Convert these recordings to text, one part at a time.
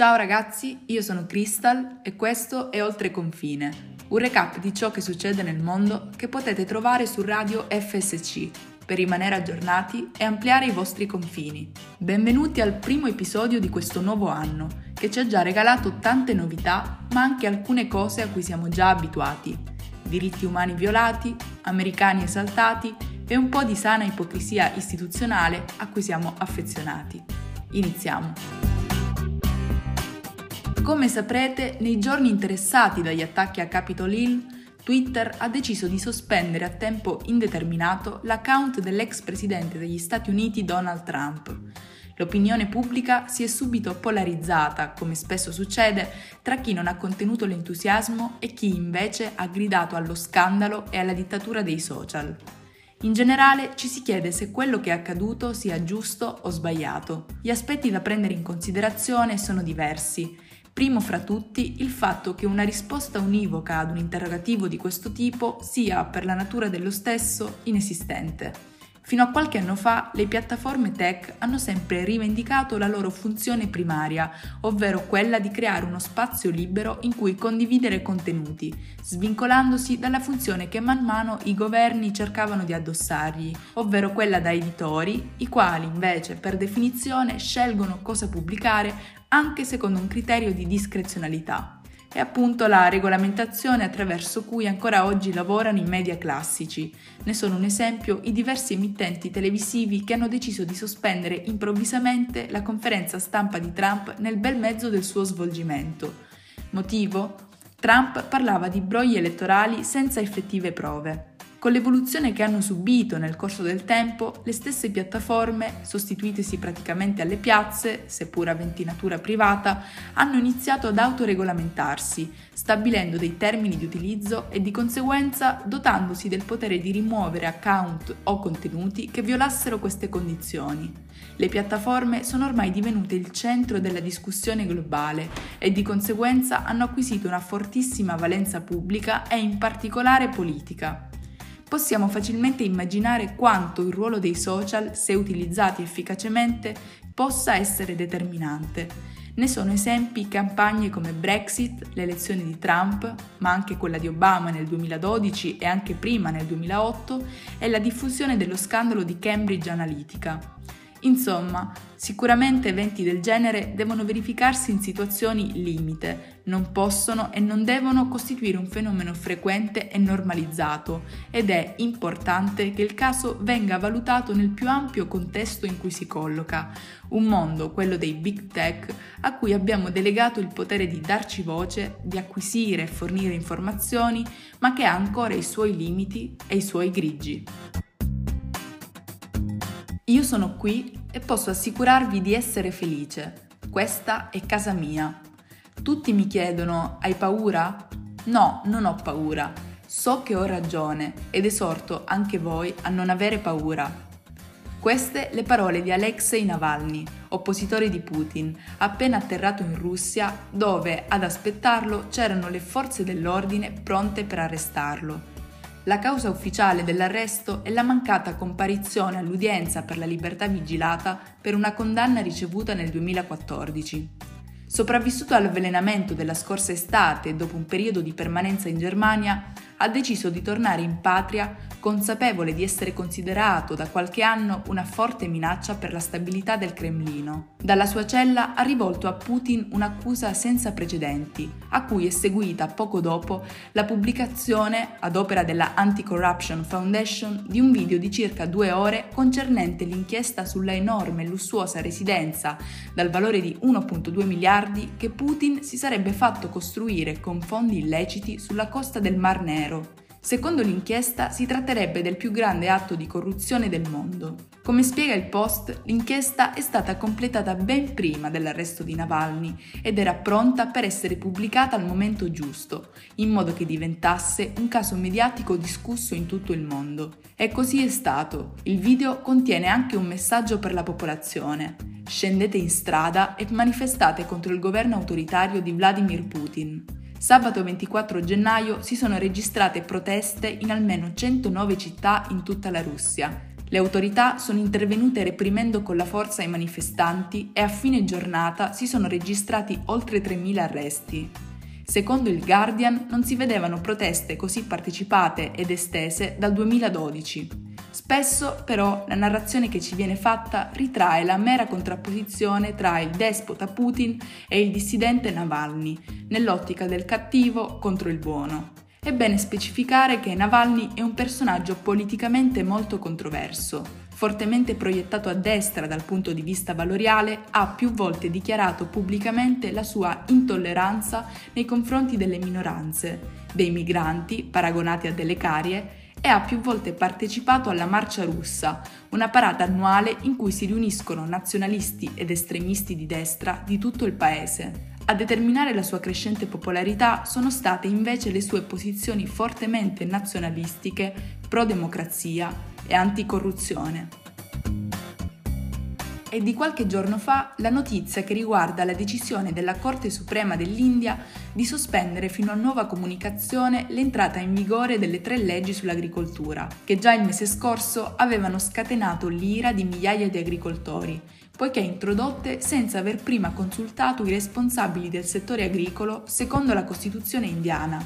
Ciao ragazzi, io sono Crystal e questo è Oltre Confine, un recap di ciò che succede nel mondo che potete trovare su Radio FSC per rimanere aggiornati e ampliare i vostri confini. Benvenuti al primo episodio di questo nuovo anno, che ci ha già regalato tante novità, ma anche alcune cose a cui siamo già abituati. Diritti umani violati, americani esaltati e un po' di sana ipocrisia istituzionale a cui siamo affezionati. Iniziamo. Come saprete, nei giorni interessati dagli attacchi a Capitol Hill, Twitter ha deciso di sospendere a tempo indeterminato l'account dell'ex presidente degli Stati Uniti Donald Trump. L'opinione pubblica si è subito polarizzata, come spesso succede, tra chi non ha contenuto l'entusiasmo e chi invece ha gridato allo scandalo e alla dittatura dei social. In generale ci si chiede se quello che è accaduto sia giusto o sbagliato. Gli aspetti da prendere in considerazione sono diversi Primo fra tutti il fatto che una risposta univoca ad un interrogativo di questo tipo sia, per la natura dello stesso, inesistente. Fino a qualche anno fa le piattaforme tech hanno sempre rivendicato la loro funzione primaria, ovvero quella di creare uno spazio libero in cui condividere contenuti, svincolandosi dalla funzione che man mano i governi cercavano di addossargli, ovvero quella da editori, i quali invece per definizione scelgono cosa pubblicare anche secondo un criterio di discrezionalità. È appunto la regolamentazione attraverso cui ancora oggi lavorano i media classici. Ne sono un esempio i diversi emittenti televisivi che hanno deciso di sospendere improvvisamente la conferenza stampa di Trump nel bel mezzo del suo svolgimento. Motivo? Trump parlava di brogli elettorali senza effettive prove. Con l'evoluzione che hanno subito nel corso del tempo, le stesse piattaforme, sostituitesi praticamente alle piazze, seppur aventi natura privata, hanno iniziato ad autoregolamentarsi, stabilendo dei termini di utilizzo e di conseguenza dotandosi del potere di rimuovere account o contenuti che violassero queste condizioni. Le piattaforme sono ormai divenute il centro della discussione globale e di conseguenza hanno acquisito una fortissima valenza pubblica e in particolare politica possiamo facilmente immaginare quanto il ruolo dei social, se utilizzati efficacemente, possa essere determinante. Ne sono esempi campagne come Brexit, le elezioni di Trump, ma anche quella di Obama nel 2012 e anche prima nel 2008, e la diffusione dello scandalo di Cambridge Analytica. Insomma, sicuramente eventi del genere devono verificarsi in situazioni limite, non possono e non devono costituire un fenomeno frequente e normalizzato ed è importante che il caso venga valutato nel più ampio contesto in cui si colloca, un mondo, quello dei big tech, a cui abbiamo delegato il potere di darci voce, di acquisire e fornire informazioni, ma che ha ancora i suoi limiti e i suoi grigi. Io sono qui e posso assicurarvi di essere felice. Questa è casa mia. Tutti mi chiedono, hai paura? No, non ho paura. So che ho ragione ed esorto anche voi a non avere paura. Queste le parole di Alexei Navalny, oppositore di Putin, appena atterrato in Russia, dove ad aspettarlo c'erano le forze dell'ordine pronte per arrestarlo. La causa ufficiale dell'arresto è la mancata comparizione all'udienza per la libertà vigilata per una condanna ricevuta nel 2014. Sopravvissuto all'avvelenamento della scorsa estate dopo un periodo di permanenza in Germania, ha deciso di tornare in patria consapevole di essere considerato da qualche anno una forte minaccia per la stabilità del Cremlino. Dalla sua cella ha rivolto a Putin un'accusa senza precedenti, a cui è seguita poco dopo la pubblicazione, ad opera della Anti-Corruption Foundation, di un video di circa due ore concernente l'inchiesta sulla enorme e lussuosa residenza dal valore di 1,2 miliardi che Putin si sarebbe fatto costruire con fondi illeciti sulla costa del Mar nero. Secondo l'inchiesta si tratterebbe del più grande atto di corruzione del mondo. Come spiega il Post, l'inchiesta è stata completata ben prima dell'arresto di Navalny ed era pronta per essere pubblicata al momento giusto, in modo che diventasse un caso mediatico discusso in tutto il mondo. E così è stato. Il video contiene anche un messaggio per la popolazione. Scendete in strada e manifestate contro il governo autoritario di Vladimir Putin. Sabato 24 gennaio si sono registrate proteste in almeno 109 città in tutta la Russia. Le autorità sono intervenute reprimendo con la forza i manifestanti e a fine giornata si sono registrati oltre 3.000 arresti. Secondo il Guardian non si vedevano proteste così partecipate ed estese dal 2012. Spesso però la narrazione che ci viene fatta ritrae la mera contrapposizione tra il despota Putin e il dissidente Navalny, nell'ottica del cattivo contro il buono. È bene specificare che Navalny è un personaggio politicamente molto controverso. Fortemente proiettato a destra dal punto di vista valoriale, ha più volte dichiarato pubblicamente la sua intolleranza nei confronti delle minoranze, dei migranti, paragonati a delle carie, e ha più volte partecipato alla Marcia russa, una parata annuale in cui si riuniscono nazionalisti ed estremisti di destra di tutto il paese. A determinare la sua crescente popolarità sono state invece le sue posizioni fortemente nazionalistiche, pro-democrazia e anticorruzione. È di qualche giorno fa la notizia che riguarda la decisione della Corte Suprema dell'India di sospendere fino a nuova comunicazione l'entrata in vigore delle tre leggi sull'agricoltura, che già il mese scorso avevano scatenato l'ira di migliaia di agricoltori, poiché introdotte senza aver prima consultato i responsabili del settore agricolo secondo la Costituzione indiana,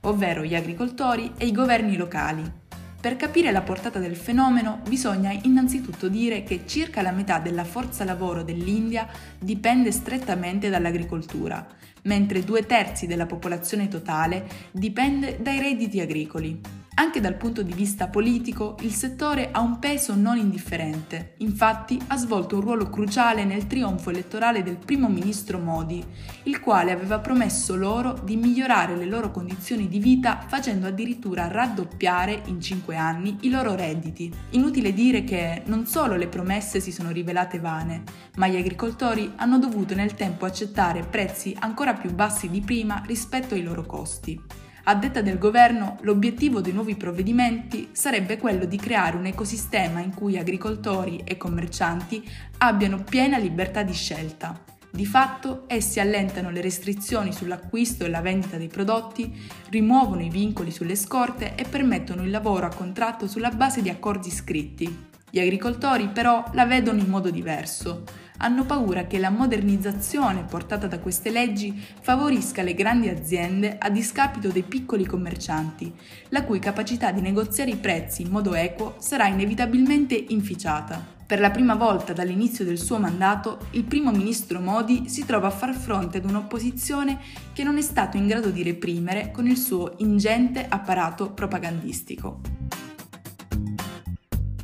ovvero gli agricoltori e i governi locali. Per capire la portata del fenomeno bisogna innanzitutto dire che circa la metà della forza lavoro dell'India dipende strettamente dall'agricoltura, mentre due terzi della popolazione totale dipende dai redditi agricoli. Anche dal punto di vista politico il settore ha un peso non indifferente, infatti ha svolto un ruolo cruciale nel trionfo elettorale del primo ministro Modi, il quale aveva promesso loro di migliorare le loro condizioni di vita facendo addirittura raddoppiare in cinque anni i loro redditi. Inutile dire che non solo le promesse si sono rivelate vane, ma gli agricoltori hanno dovuto nel tempo accettare prezzi ancora più bassi di prima rispetto ai loro costi. A detta del governo, l'obiettivo dei nuovi provvedimenti sarebbe quello di creare un ecosistema in cui agricoltori e commercianti abbiano piena libertà di scelta. Di fatto, essi allentano le restrizioni sull'acquisto e la vendita dei prodotti, rimuovono i vincoli sulle scorte e permettono il lavoro a contratto sulla base di accordi scritti. Gli agricoltori però la vedono in modo diverso hanno paura che la modernizzazione portata da queste leggi favorisca le grandi aziende a discapito dei piccoli commercianti, la cui capacità di negoziare i prezzi in modo equo sarà inevitabilmente inficiata. Per la prima volta dall'inizio del suo mandato, il primo ministro Modi si trova a far fronte ad un'opposizione che non è stato in grado di reprimere con il suo ingente apparato propagandistico.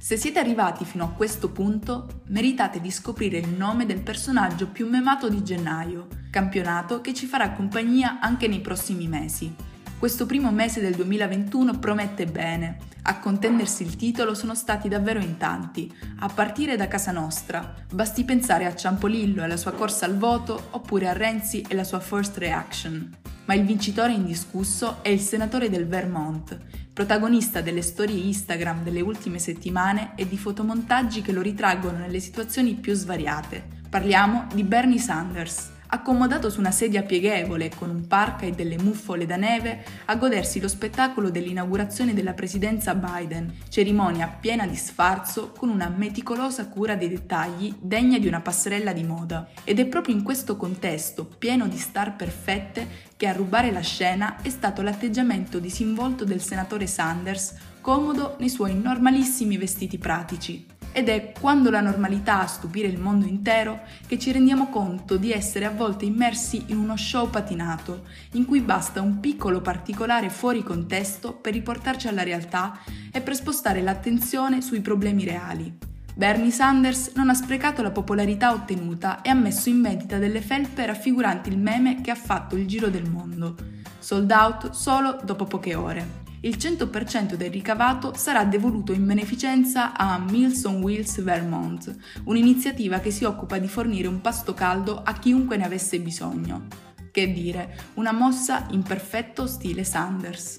Se siete arrivati fino a questo punto, meritate di scoprire il nome del personaggio più memato di gennaio, campionato che ci farà compagnia anche nei prossimi mesi. Questo primo mese del 2021 promette bene. A contendersi il titolo sono stati davvero in tanti, a partire da casa nostra. Basti pensare a Ciampolillo e alla sua corsa al voto, oppure a Renzi e la sua first reaction. Ma il vincitore indiscusso è il senatore del Vermont, protagonista delle storie Instagram delle ultime settimane e di fotomontaggi che lo ritraggono nelle situazioni più svariate. Parliamo di Bernie Sanders, accomodato su una sedia pieghevole con un parka e delle muffole da neve a godersi lo spettacolo dell'inaugurazione della presidenza Biden, cerimonia piena di sfarzo con una meticolosa cura dei dettagli degna di una passerella di moda. Ed è proprio in questo contesto, pieno di star perfette, che a rubare la scena è stato l'atteggiamento disinvolto del senatore Sanders, comodo nei suoi normalissimi vestiti pratici. Ed è quando la normalità a stupire il mondo intero che ci rendiamo conto di essere a volte immersi in uno show patinato, in cui basta un piccolo particolare fuori contesto per riportarci alla realtà e per spostare l'attenzione sui problemi reali. Bernie Sanders non ha sprecato la popolarità ottenuta e ha messo in vendita delle felpe raffiguranti il meme che ha fatto il giro del mondo, sold out solo dopo poche ore il 100% del ricavato sarà devoluto in beneficenza a Meals on Wheels Vermont, un'iniziativa che si occupa di fornire un pasto caldo a chiunque ne avesse bisogno. Che dire, una mossa in perfetto stile Sanders.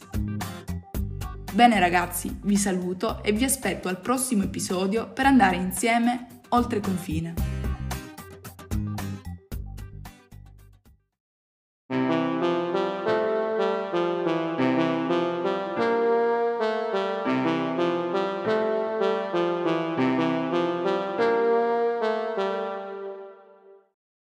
Bene ragazzi, vi saluto e vi aspetto al prossimo episodio per andare insieme oltre confine.